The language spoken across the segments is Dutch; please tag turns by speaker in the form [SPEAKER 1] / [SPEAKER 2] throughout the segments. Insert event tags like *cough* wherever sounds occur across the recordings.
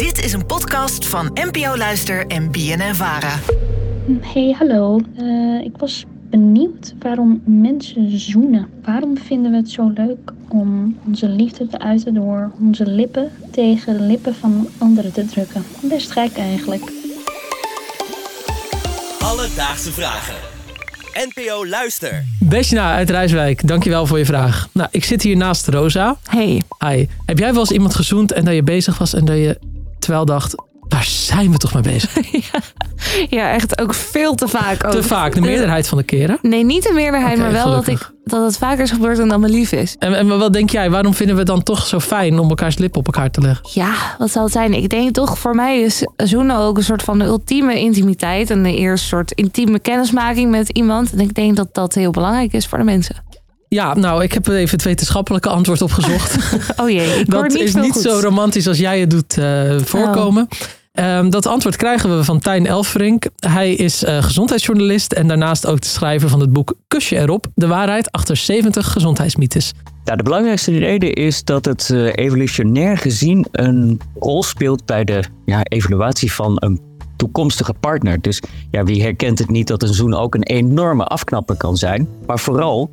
[SPEAKER 1] Dit is een podcast van NPO Luister en BNN Vara.
[SPEAKER 2] Hey, hallo. Uh, ik was benieuwd waarom mensen zoenen. Waarom vinden we het zo leuk om onze liefde te uiten door onze lippen tegen de lippen van anderen te drukken? Best gek eigenlijk.
[SPEAKER 3] Alledaagse vragen. NPO Luister.
[SPEAKER 4] Besjena uit Rijswijk, dankjewel voor je vraag. Nou, ik zit hier naast Rosa.
[SPEAKER 5] Hey.
[SPEAKER 4] Hi. Heb jij wel eens iemand gezoend en dat je bezig was en dat je terwijl dacht, waar zijn we toch mee bezig? *laughs*
[SPEAKER 5] ja, ja, echt ook veel te vaak. Ook.
[SPEAKER 4] Te vaak, de meerderheid van de keren?
[SPEAKER 5] Nee, niet de meerderheid, maar wel dat, ik, dat het vaker is gebeurd dan dat me lief is.
[SPEAKER 4] En, en wat denk jij, waarom vinden we het dan toch zo fijn om elkaars lippen op elkaar te leggen?
[SPEAKER 5] Ja, wat zal het zijn? Ik denk toch, voor mij is zoenen ook een soort van de ultieme intimiteit. En de eerste soort intieme kennismaking met iemand. En ik denk dat dat heel belangrijk is voor de mensen.
[SPEAKER 4] Ja, nou, ik heb even het wetenschappelijke antwoord opgezocht. *laughs*
[SPEAKER 5] oh jee, ik
[SPEAKER 4] dat
[SPEAKER 5] niet
[SPEAKER 4] is niet zo romantisch als jij het doet uh, voorkomen. Um, dat antwoord krijgen we van Tijn Elfrink. Hij is uh, gezondheidsjournalist en daarnaast ook de schrijver van het boek Kusje erop: De waarheid achter 70 gezondheidsmythes.
[SPEAKER 6] Ja, de belangrijkste reden is dat het uh, evolutionair gezien een rol speelt bij de ja, evaluatie van een toekomstige partner. Dus ja, wie herkent het niet dat een zoen ook een enorme afknapper kan zijn? Maar vooral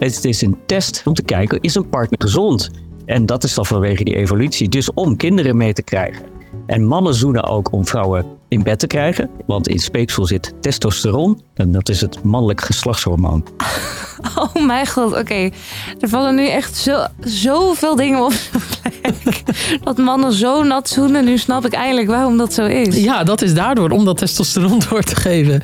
[SPEAKER 6] het is een test om te kijken, is een partner gezond? En dat is dan vanwege die evolutie. Dus om kinderen mee te krijgen. En mannen zoenen ook om vrouwen in bed te krijgen. Want in speeksel zit testosteron. En dat is het mannelijk geslachtshormoon. *laughs*
[SPEAKER 5] Oh mijn god, oké. Er vallen nu echt zo, zoveel dingen op *laughs* dat mannen zo nat zoenen. Nu snap ik eindelijk waarom dat zo is.
[SPEAKER 4] Ja, dat is daardoor, om dat testosteron door te geven.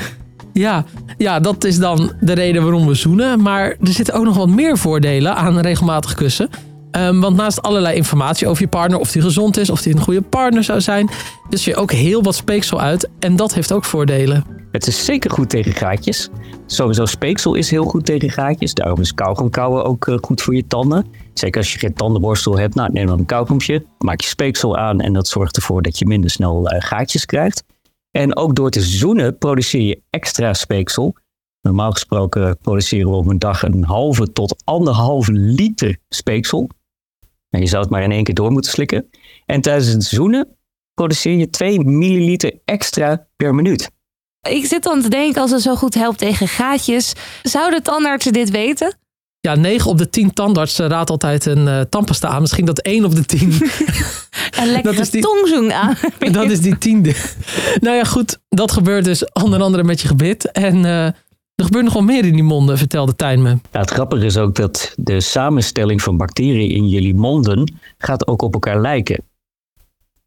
[SPEAKER 4] Ja, ja, dat is dan de reden waarom we zoenen. Maar er zitten ook nog wat meer voordelen aan regelmatig kussen. Um, want naast allerlei informatie over je partner, of die gezond is, of die een goede partner zou zijn, dus je ook heel wat speeksel uit. En dat heeft ook voordelen.
[SPEAKER 6] Het is zeker goed tegen gaatjes. Sowieso speeksel is heel goed tegen gaatjes. Daarom is kauwgom kauwen ook uh, goed voor je tanden. Zeker als je geen tandenborstel hebt, nou, neem dan een kauwgompje. Maak je speeksel aan en dat zorgt ervoor dat je minder snel uh, gaatjes krijgt. En ook door te zoenen produceer je extra speeksel. Normaal gesproken produceren we op een dag een halve tot anderhalve liter speeksel. En je zou het maar in één keer door moeten slikken. En tijdens het zoenen produceer je 2 milliliter extra per minuut.
[SPEAKER 5] Ik zit dan te denken, als het zo goed helpt tegen gaatjes, zouden tandartsen dit weten?
[SPEAKER 4] Ja, 9 op de 10 tandartsen raadt altijd een uh, tandpasta aan. Misschien dat 1 op de 10. *laughs*
[SPEAKER 5] een lekkere die, tongzoen aan. *laughs*
[SPEAKER 4] dat is die tiende. nou ja, goed. Dat gebeurt dus onder andere met je gebit. En uh, er gebeurt nog wel meer in die monden, vertelde Tijn me.
[SPEAKER 6] Ja, het grappige is ook dat de samenstelling van bacteriën in jullie monden gaat ook op elkaar lijken.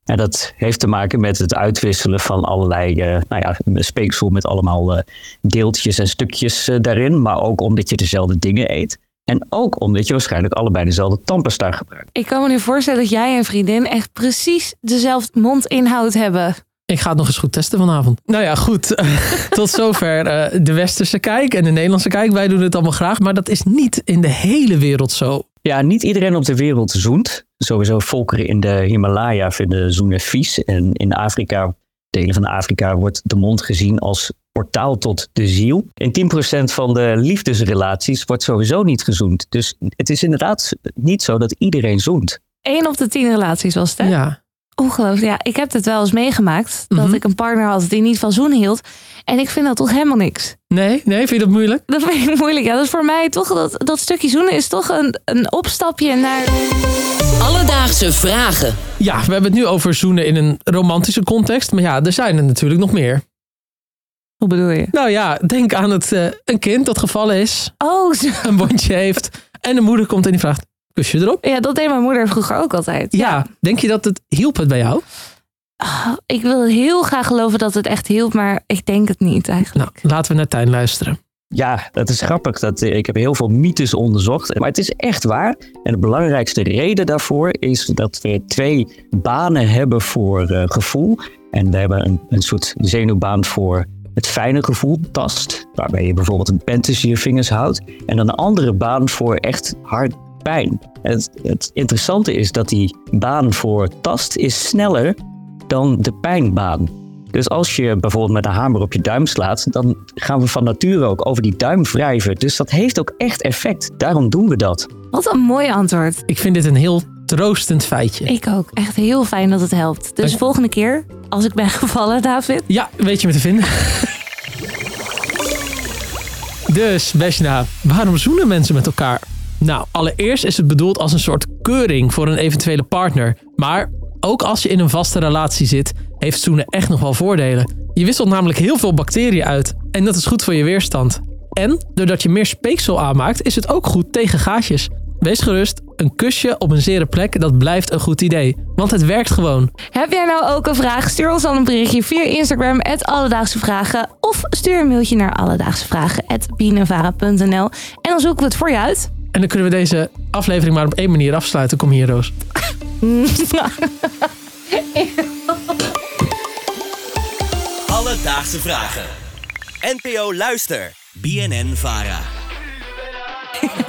[SPEAKER 6] En dat heeft te maken met het uitwisselen van allerlei uh, nou ja, speeksel met allemaal uh, deeltjes en stukjes uh, daarin. Maar ook omdat je dezelfde dingen eet. En ook omdat je waarschijnlijk allebei dezelfde tandpasta gebruikt.
[SPEAKER 5] Ik kan me nu voorstellen dat jij en vriendin echt precies dezelfde mondinhoud hebben.
[SPEAKER 4] Ik ga het nog eens goed testen vanavond. Nou ja, goed. *laughs* Tot zover uh, de westerse kijk en de Nederlandse kijk. Wij doen het allemaal graag, maar dat is niet in de hele wereld zo.
[SPEAKER 6] Ja, niet iedereen op de wereld zoent. Sowieso volkeren in de Himalaya vinden zoenen vies. En in Afrika, delen van Afrika, wordt de mond gezien als portaal tot de ziel. In 10% van de liefdesrelaties wordt sowieso niet gezoend. Dus het is inderdaad niet zo dat iedereen zoent.
[SPEAKER 5] Eén op de tien relaties was het, hè?
[SPEAKER 4] Ja.
[SPEAKER 5] Ongelooflijk. Ja, ik heb het wel eens meegemaakt. Dat
[SPEAKER 4] Mhm.
[SPEAKER 5] ik een partner had die niet van zoenen hield. En ik vind dat toch helemaal niks.
[SPEAKER 4] Nee, nee, vind je dat moeilijk?
[SPEAKER 5] Dat vind ik moeilijk. Ja, dat is voor mij toch, dat, dat stukje zoenen is toch een, een opstapje naar...
[SPEAKER 3] Alledaagse vragen.
[SPEAKER 4] Ja, we hebben het nu over zoenen in een romantische context. Maar ja, er zijn er natuurlijk nog meer.
[SPEAKER 5] Hoe bedoel je?
[SPEAKER 4] Nou ja, denk aan het, eh, een kind dat gevallen is,
[SPEAKER 5] Oh, zo.
[SPEAKER 4] een wondje heeft. En de moeder komt en die vraagt, kus je erop?
[SPEAKER 5] ja, dat deed mijn moeder vroeger ook altijd.
[SPEAKER 4] Ja. Denk je dat het hielp het bij jou?
[SPEAKER 5] Ah, ik wil heel graag geloven dat het echt hielp, maar ik denk het niet eigenlijk.
[SPEAKER 4] Nou, laten we naar Tijn luisteren.
[SPEAKER 6] Ja, dat is grappig. Dat, eh, ik heb heel veel mythes onderzocht. Maar het is echt waar. En de belangrijkste reden daarvoor is dat we twee banen hebben voor eh, gevoel. En we hebben een, een soort zenuwbaan voor het fijne gevoel, tast. Waarbij je bijvoorbeeld een pen tussen je vingers houdt. En dan een andere baan voor echt hard pijn. Het, het interessante is dat die baan voor tast is sneller dan de pijnbaan. Dus als je bijvoorbeeld met een hamer op je duim slaat, dan gaan we van nature ook over die duim wrijven. Dus dat heeft ook echt effect. Daarom doen we dat.
[SPEAKER 5] Wat een mooi antwoord.
[SPEAKER 4] Ik vind dit een heel troostend feitje.
[SPEAKER 5] Ik ook. Echt heel fijn dat het helpt. Dus
[SPEAKER 4] Dank-
[SPEAKER 5] volgende keer, als ik ben gevallen, David.
[SPEAKER 4] Ja, weet je me te vinden. dus, Beshna, waarom zoenen mensen met elkaar? Nou, allereerst is het bedoeld als een soort keuring voor een eventuele partner. Maar ook als je in een vaste relatie zit, heeft zoenen echt nog wel voordelen. Je wisselt namelijk heel veel bacteriën uit en dat is goed voor je weerstand. En doordat je meer speeksel aanmaakt, is het ook goed tegen gaatjes. Wees gerust, een kusje op een zere plek, dat blijft een goed idee. Want het werkt gewoon.
[SPEAKER 5] Heb jij nou ook een vraag? Stuur ons dan een berichtje via Instagram, Alledaagse Vragen. Of stuur een mailtje naar alledaagsevragen.binenvara.nl En dan zoeken we het voor je uit.
[SPEAKER 4] En dan kunnen we deze aflevering maar op één manier afsluiten. Kom hier, Roos. *laughs*
[SPEAKER 3] Alledaagse vragen. NPO Luister. BNN Vara. *laughs*